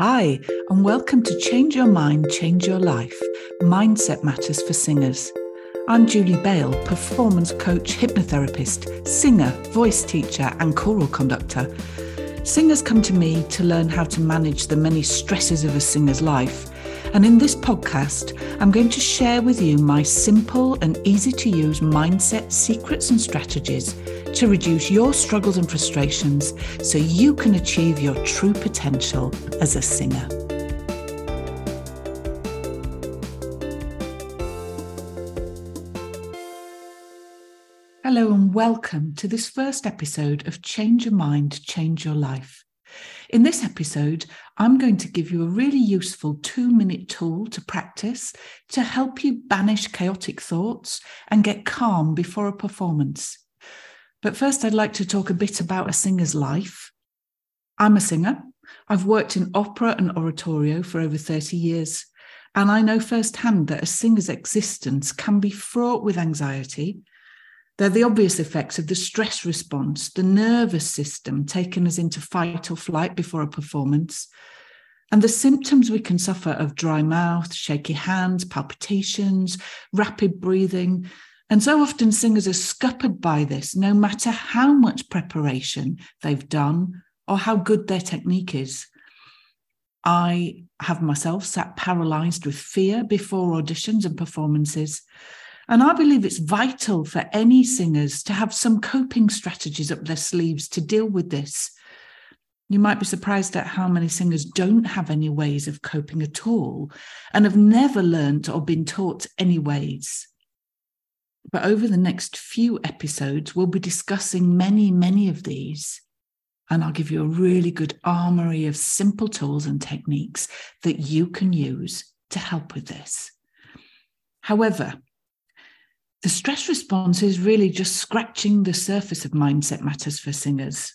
Hi, and welcome to Change Your Mind, Change Your Life Mindset Matters for Singers. I'm Julie Bale, performance coach, hypnotherapist, singer, voice teacher, and choral conductor. Singers come to me to learn how to manage the many stresses of a singer's life. And in this podcast, I'm going to share with you my simple and easy to use mindset secrets and strategies to reduce your struggles and frustrations so you can achieve your true potential as a singer. Hello, and welcome to this first episode of Change Your Mind, Change Your Life. In this episode, I'm going to give you a really useful two minute tool to practice to help you banish chaotic thoughts and get calm before a performance. But first, I'd like to talk a bit about a singer's life. I'm a singer. I've worked in opera and oratorio for over 30 years, and I know firsthand that a singer's existence can be fraught with anxiety. They're the obvious effects of the stress response, the nervous system taking us into fight or flight before a performance, and the symptoms we can suffer of dry mouth, shaky hands, palpitations, rapid breathing, and so often singers are scuppered by this, no matter how much preparation they've done or how good their technique is. I have myself sat paralyzed with fear before auditions and performances. And I believe it's vital for any singers to have some coping strategies up their sleeves to deal with this. You might be surprised at how many singers don't have any ways of coping at all and have never learnt or been taught any ways. But over the next few episodes, we'll be discussing many, many of these. And I'll give you a really good armory of simple tools and techniques that you can use to help with this. However, the stress response is really just scratching the surface of mindset matters for singers.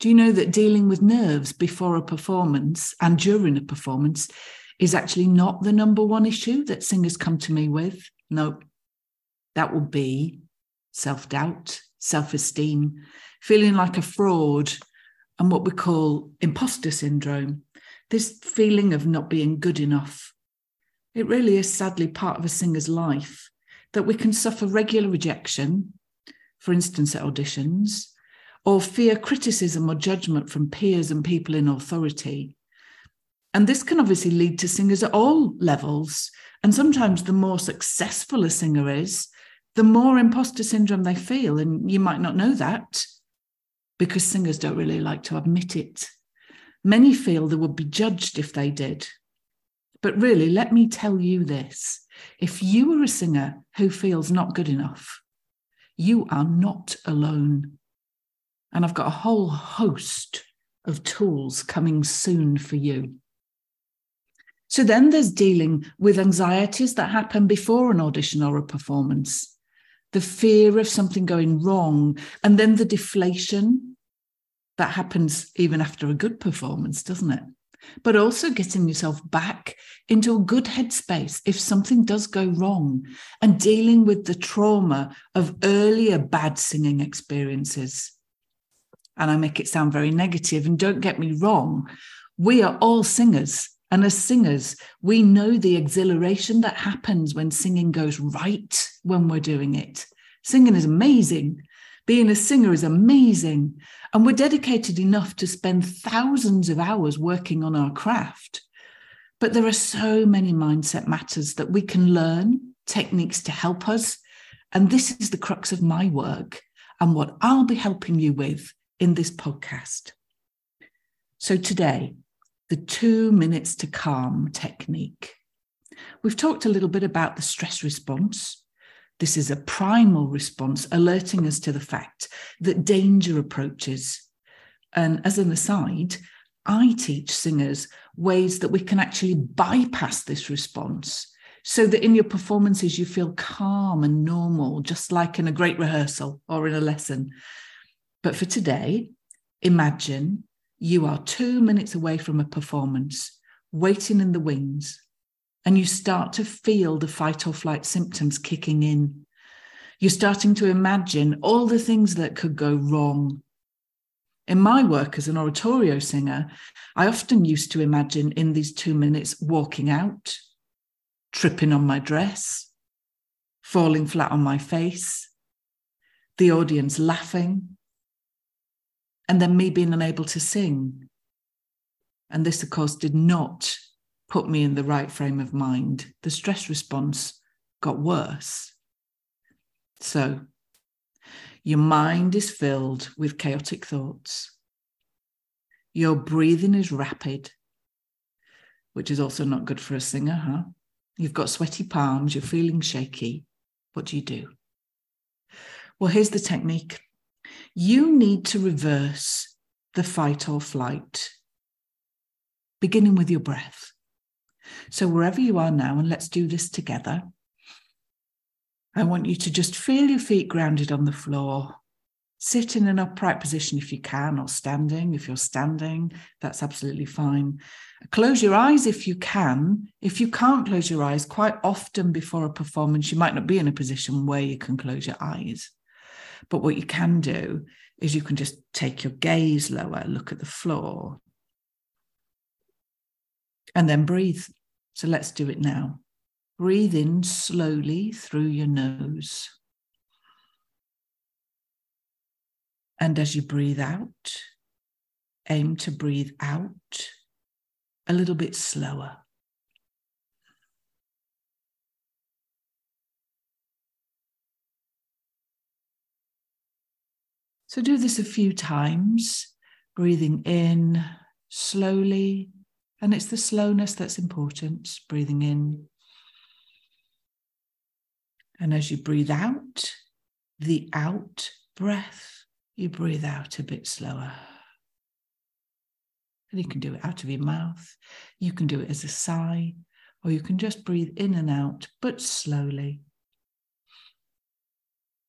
Do you know that dealing with nerves before a performance and during a performance is actually not the number one issue that singers come to me with? No, that will be self doubt, self esteem, feeling like a fraud, and what we call imposter syndrome. This feeling of not being good enough. It really is sadly part of a singer's life that we can suffer regular rejection, for instance, at auditions, or fear criticism or judgment from peers and people in authority. And this can obviously lead to singers at all levels. And sometimes the more successful a singer is, the more imposter syndrome they feel. And you might not know that because singers don't really like to admit it. Many feel they would be judged if they did. But really, let me tell you this if you are a singer who feels not good enough, you are not alone. And I've got a whole host of tools coming soon for you. So then there's dealing with anxieties that happen before an audition or a performance the fear of something going wrong, and then the deflation that happens even after a good performance, doesn't it? But also getting yourself back into a good headspace if something does go wrong and dealing with the trauma of earlier bad singing experiences. And I make it sound very negative, and don't get me wrong, we are all singers and as singers, we know the exhilaration that happens when singing goes right when we're doing it. Singing is amazing. Being a singer is amazing. And we're dedicated enough to spend thousands of hours working on our craft. But there are so many mindset matters that we can learn, techniques to help us. And this is the crux of my work and what I'll be helping you with in this podcast. So today, the two minutes to calm technique. We've talked a little bit about the stress response. This is a primal response alerting us to the fact that danger approaches. And as an aside, I teach singers ways that we can actually bypass this response so that in your performances you feel calm and normal, just like in a great rehearsal or in a lesson. But for today, imagine you are two minutes away from a performance, waiting in the wings, and you start to feel the fight or flight symptoms kicking in. You're starting to imagine all the things that could go wrong. In my work as an oratorio singer, I often used to imagine in these two minutes walking out, tripping on my dress, falling flat on my face, the audience laughing, and then me being unable to sing. And this, of course, did not put me in the right frame of mind. The stress response got worse. So, your mind is filled with chaotic thoughts. Your breathing is rapid, which is also not good for a singer, huh? You've got sweaty palms, you're feeling shaky. What do you do? Well, here's the technique you need to reverse the fight or flight, beginning with your breath. So, wherever you are now, and let's do this together, I want you to just feel your feet grounded on the floor. Sit in an upright position if you can, or standing. If you're standing, that's absolutely fine. Close your eyes if you can. If you can't close your eyes, quite often before a performance, you might not be in a position where you can close your eyes. But what you can do is you can just take your gaze lower, look at the floor, and then breathe. So let's do it now. Breathe in slowly through your nose. And as you breathe out, aim to breathe out a little bit slower. So do this a few times, breathing in slowly. And it's the slowness that's important, breathing in and as you breathe out, the out breath, you breathe out a bit slower. And you can do it out of your mouth. You can do it as a sigh, or you can just breathe in and out, but slowly.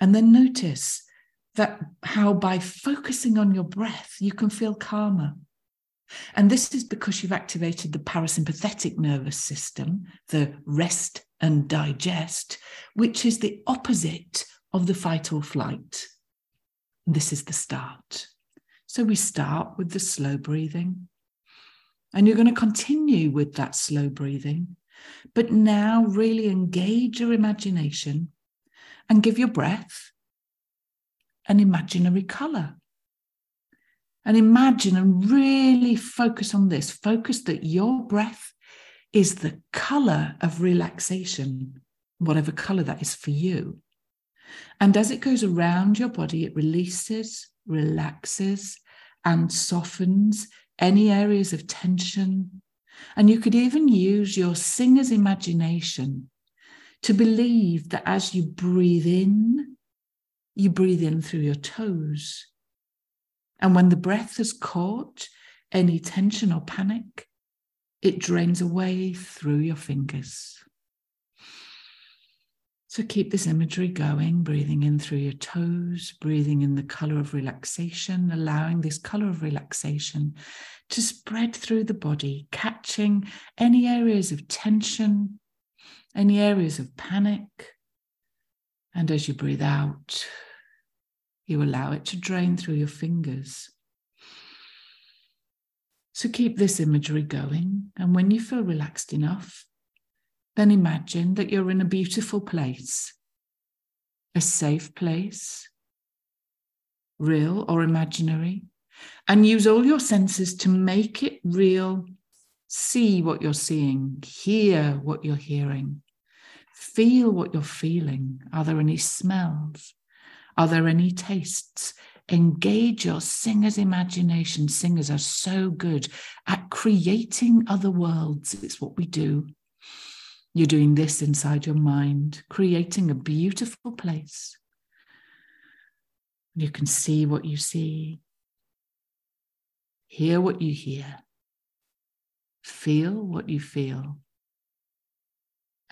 And then notice that how by focusing on your breath, you can feel calmer. And this is because you've activated the parasympathetic nervous system, the rest and digest, which is the opposite of the fight or flight. This is the start. So we start with the slow breathing. And you're going to continue with that slow breathing. But now really engage your imagination and give your breath an imaginary color. And imagine and really focus on this. Focus that your breath is the color of relaxation, whatever color that is for you. And as it goes around your body, it releases, relaxes, and softens any areas of tension. And you could even use your singer's imagination to believe that as you breathe in, you breathe in through your toes. And when the breath has caught any tension or panic, it drains away through your fingers. So keep this imagery going, breathing in through your toes, breathing in the color of relaxation, allowing this color of relaxation to spread through the body, catching any areas of tension, any areas of panic. And as you breathe out, you allow it to drain through your fingers. So keep this imagery going. And when you feel relaxed enough, then imagine that you're in a beautiful place, a safe place, real or imaginary, and use all your senses to make it real. See what you're seeing, hear what you're hearing, feel what you're feeling. Are there any smells? Are there any tastes? Engage your singer's imagination. Singers are so good at creating other worlds. It's what we do. You're doing this inside your mind, creating a beautiful place. You can see what you see, hear what you hear, feel what you feel,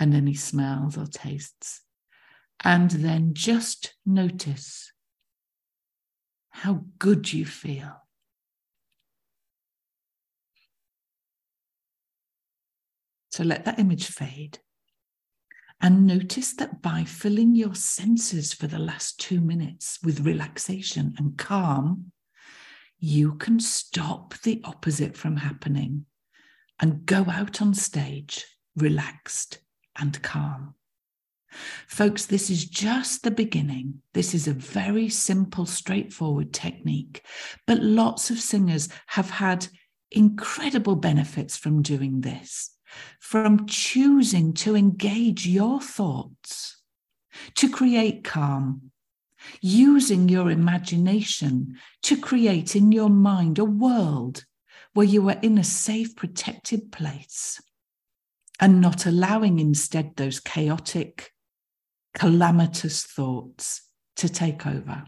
and any smells or tastes. And then just notice how good you feel. So let that image fade. And notice that by filling your senses for the last two minutes with relaxation and calm, you can stop the opposite from happening and go out on stage relaxed and calm. Folks, this is just the beginning. This is a very simple, straightforward technique, but lots of singers have had incredible benefits from doing this, from choosing to engage your thoughts, to create calm, using your imagination to create in your mind a world where you are in a safe, protected place and not allowing instead those chaotic, calamitous thoughts to take over.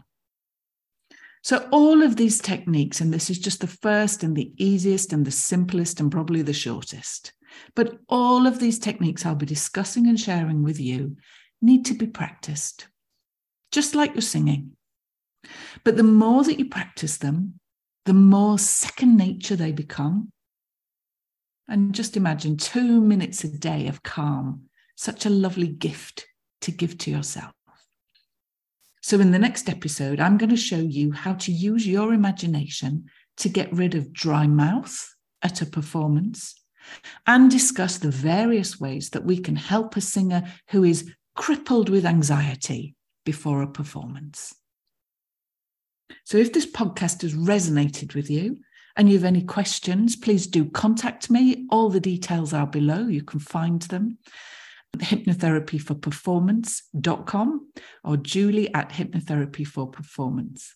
So, all of these techniques, and this is just the first and the easiest and the simplest and probably the shortest, but all of these techniques I'll be discussing and sharing with you need to be practiced, just like you're singing. But the more that you practice them, the more second nature they become. And just imagine two minutes a day of calm, such a lovely gift to give to yourself. So, in the next episode, I'm going to show you how to use your imagination to get rid of dry mouth at a performance and discuss the various ways that we can help a singer who is crippled with anxiety before a performance. So, if this podcast has resonated with you and you have any questions, please do contact me. All the details are below, you can find them at hypnotherapyforperformance.com or julie at hypnotherapyforperformance.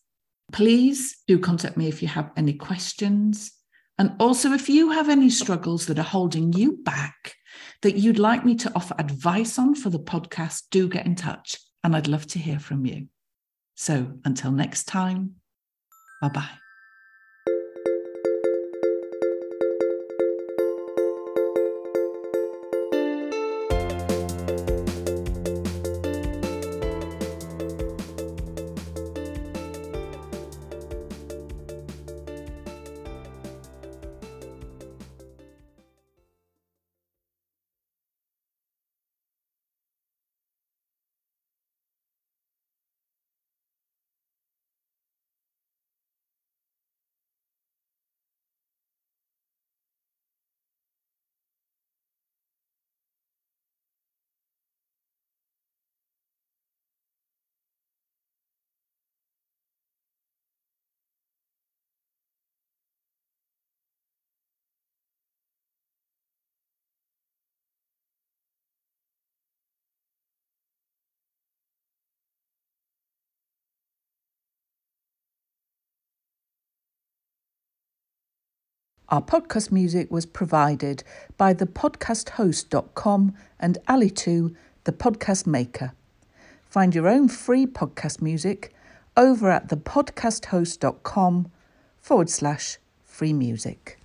Please do contact me if you have any questions. And also, if you have any struggles that are holding you back that you'd like me to offer advice on for the podcast, do get in touch and I'd love to hear from you. So until next time, bye bye. Our podcast music was provided by thepodcasthost.com and Alitu, the podcast maker. Find your own free podcast music over at thepodcasthost.com forward slash free music.